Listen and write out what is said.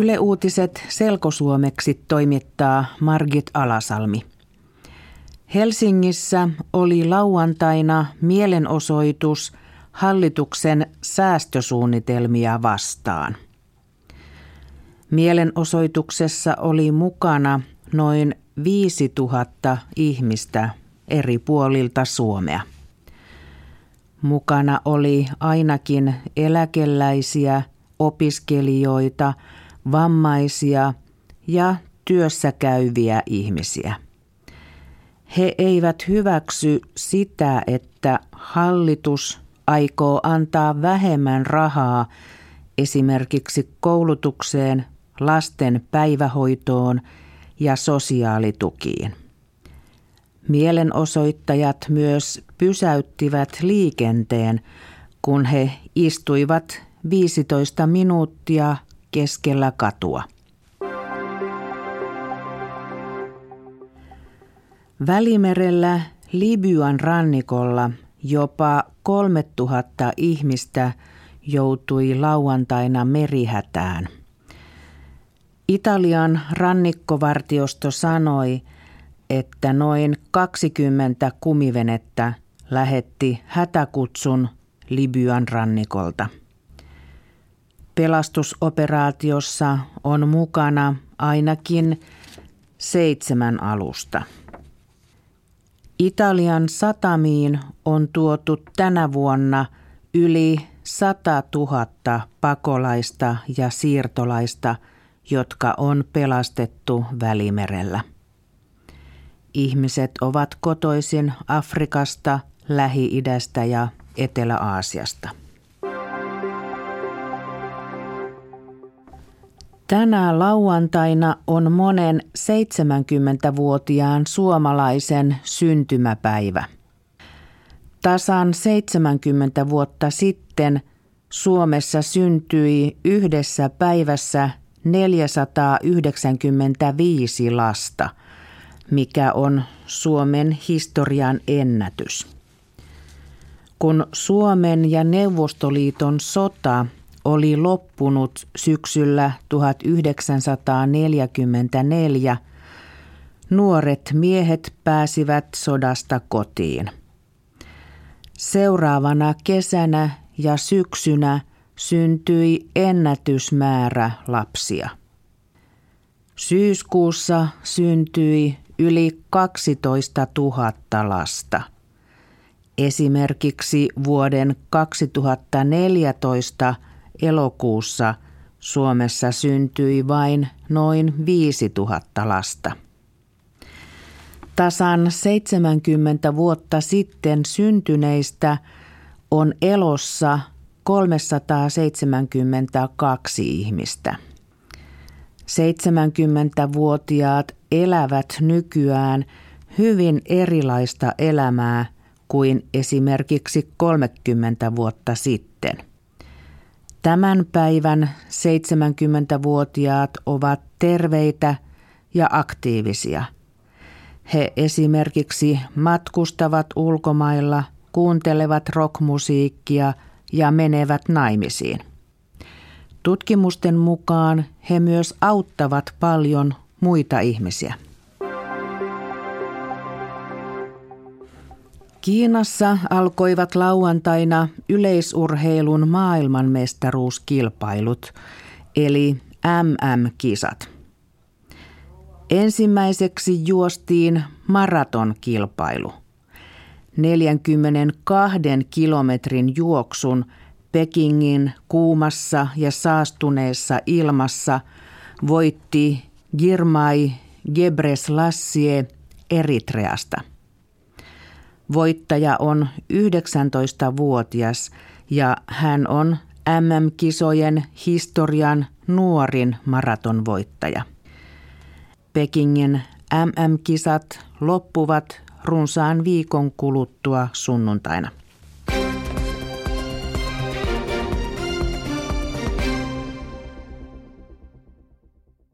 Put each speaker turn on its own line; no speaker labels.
Yle Uutiset selkosuomeksi toimittaa Margit Alasalmi. Helsingissä oli lauantaina mielenosoitus hallituksen säästösuunnitelmia vastaan. Mielenosoituksessa oli mukana noin 5000 ihmistä eri puolilta Suomea. Mukana oli ainakin eläkeläisiä, opiskelijoita, vammaisia ja työssä käyviä ihmisiä. He eivät hyväksy sitä, että hallitus aikoo antaa vähemmän rahaa esimerkiksi koulutukseen, lasten päivähoitoon ja sosiaalitukiin. Mielenosoittajat myös pysäyttivät liikenteen, kun he istuivat 15 minuuttia keskellä katua. Välimerellä Libyan rannikolla jopa 3000 ihmistä joutui lauantaina merihätään. Italian rannikkovartiosto sanoi, että noin 20 kumivenettä lähetti hätäkutsun Libyan rannikolta. Pelastusoperaatiossa on mukana ainakin seitsemän alusta. Italian satamiin on tuotu tänä vuonna yli 100 000 pakolaista ja siirtolaista, jotka on pelastettu Välimerellä. Ihmiset ovat kotoisin Afrikasta, Lähi-idästä ja Etelä-Aasiasta. Tänä lauantaina on monen 70-vuotiaan suomalaisen syntymäpäivä. Tasan 70 vuotta sitten Suomessa syntyi yhdessä päivässä 495 lasta, mikä on Suomen historian ennätys. Kun Suomen ja Neuvostoliiton sota oli loppunut syksyllä 1944, nuoret miehet pääsivät sodasta kotiin. Seuraavana kesänä ja syksynä syntyi ennätysmäärä lapsia. Syyskuussa syntyi yli 12 000 lasta. Esimerkiksi vuoden 2014 elokuussa Suomessa syntyi vain noin 5000 lasta. Tasan 70 vuotta sitten syntyneistä on elossa 372 ihmistä. 70-vuotiaat elävät nykyään hyvin erilaista elämää kuin esimerkiksi 30 vuotta sitten. Tämän päivän 70-vuotiaat ovat terveitä ja aktiivisia. He esimerkiksi matkustavat ulkomailla, kuuntelevat rockmusiikkia ja menevät naimisiin. Tutkimusten mukaan he myös auttavat paljon muita ihmisiä. Kiinassa alkoivat lauantaina yleisurheilun maailmanmestaruuskilpailut, eli MM-kisat. Ensimmäiseksi juostiin maratonkilpailu. 42 kilometrin juoksun Pekingin kuumassa ja saastuneessa ilmassa voitti Girmay Gebreslassie Eritreasta. Voittaja on 19-vuotias ja hän on MM-kisojen historian nuorin maratonvoittaja. Pekingin MM-kisat loppuvat runsaan viikon kuluttua sunnuntaina.